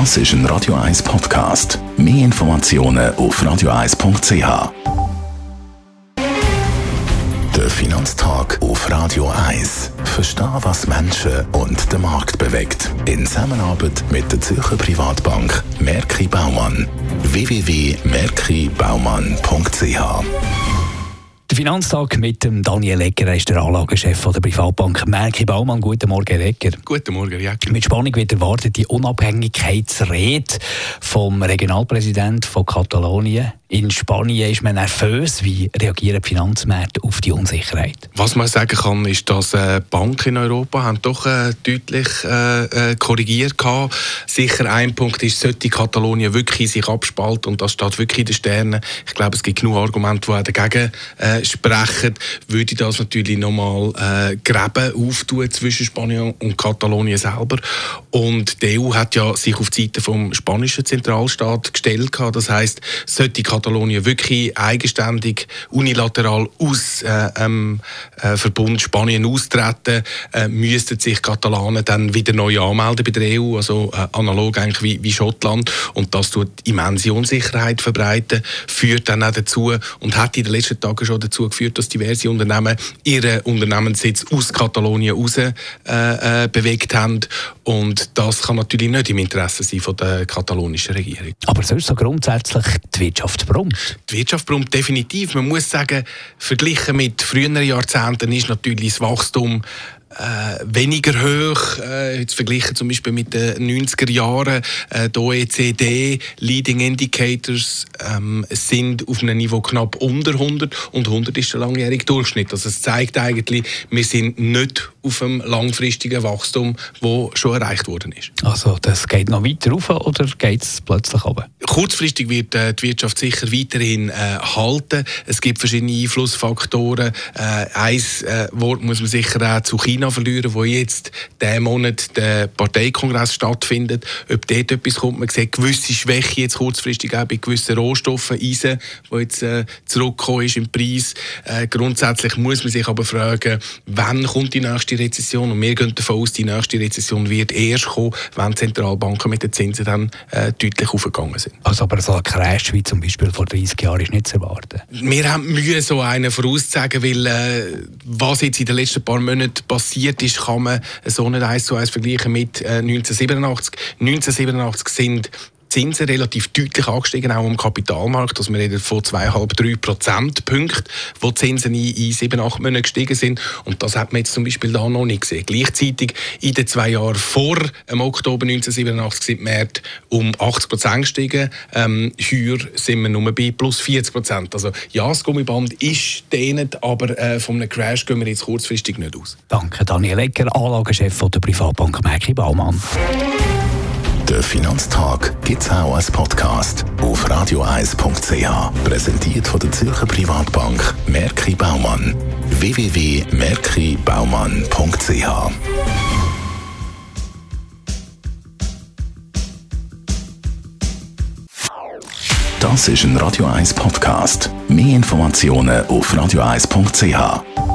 Das ist ein Radio 1 Podcast. Mehr Informationen auf radio1.ch. Der Finanztag auf Radio 1. Verstehen, was Menschen und den Markt bewegt. In Zusammenarbeit mit der Zürcher Privatbank Merki Baumann. www.merkibaumann.ch der Finanztag mit dem Daniel Egger, er ist der Anlagechef der Privatbank Merki Baumann. Guten Morgen, Egger. Guten Morgen, Jäger. Mit Spannung wird erwartet die Unabhängigkeitsrede vom Regionalpräsidenten von Katalonien. In Spanien ist man nervös. Wie reagieren die Finanzmärkte auf die Unsicherheit? Was man sagen kann, ist, dass äh, Banken in Europa haben doch äh, deutlich äh, korrigiert haben. Sicher ein Punkt ist, sollte Katalonien wirklich sich abspalten und das steht wirklich in den Sternen. Ich glaube, es gibt genug Argumente, die dagegen sprechen. Würde das natürlich nochmal äh, Gräben auftun zwischen Spanien und Katalonien selber. Und die EU hat ja sich auf die Seite vom spanischen Zentralstaat gestellt. Das heißt, sollte Katalonien wirklich eigenständig, unilateral aus äh, ähm, äh, Verbund Spanien austreten, äh, müssten sich Katalanen dann wieder neu anmelden bei der EU, also äh, analog eigentlich wie, wie Schottland. Und das tut immense Unsicherheit verbreiten, führt dann auch dazu und hat in den letzten Tagen schon dazu geführt, dass diverse Unternehmen ihren Unternehmenssitz aus Katalonien raus äh, äh, bewegt haben. Und das kann natürlich nicht im Interesse sein von der katalonischen Regierung. Aber sonst so grundsätzlich die Wirtschaft brummt? Die Wirtschaft brummt definitiv. Man muss sagen, verglichen mit früheren Jahrzehnten ist natürlich das Wachstum äh, weniger hoch, äh, jetzt verglichen zum Beispiel mit den 90er Jahren. Äh, die OECD Leading Indicators ähm, sind auf einem Niveau knapp unter 100 und 100 ist der langjährige Durchschnitt. Also es zeigt eigentlich, wir sind nicht auf einem langfristigen Wachstum, wo schon erreicht worden ist. Also das geht noch weiter rauf oder geht es plötzlich runter? Kurzfristig wird äh, die Wirtschaft sicher weiterhin äh, halten. Es gibt verschiedene Einflussfaktoren. Äh, ein äh, Wort muss man sicher auch zu China verlieren, wo jetzt diesen Monat der Parteikongress stattfindet. Ob dort etwas kommt, man sieht gewisse Schwäche jetzt kurzfristig auch bei gewissen Rohstoffen, Eisen, wo jetzt äh, zurückgekommen ist im Preis. Äh, grundsätzlich muss man sich aber fragen, wann kommt die nächste Rezession. Und wir gehen davon aus, die nächste Rezession wird erst kommen, wenn die Zentralbanken mit den Zinsen dann äh, deutlich aufgegangen sind. Also aber so ein Crash wie zum Beispiel vor 30 Jahren ist nicht zu erwarten? Wir haben Mühe, so einen vorauszusagen, weil äh, was jetzt in den letzten paar Monaten passiert ist, kann man so nicht eins zu eins vergleichen mit äh, 1987. 1987 sind Zinsen relativ deutlich angestiegen, auch am Kapitalmarkt. Also wir reden von 2,5-3 Prozentpunkten, wo die Zinsen in, in 7, 8 Monaten gestiegen sind. Und das hat man jetzt zum Beispiel da noch nicht gesehen. Gleichzeitig in den zwei Jahren vor dem Oktober 1987 sind die Märkte um 80 Prozent gestiegen. Ähm, heuer sind wir nur bei plus 40 Prozent. Also ja, das Gummiband ist dehnt, aber äh, von einem Crash gehen wir jetzt kurzfristig nicht aus. Danke, Daniel Ecker, Anlagechef der Privatbank Merki Baumann. Der Finanztag gibt es auch als Podcast auf radioeis.ch. Präsentiert von der Zürcher Privatbank Merki Baumann. www.merkibaumann.ch Das ist ein Radio 1 Podcast. Mehr Informationen auf radioeis.ch.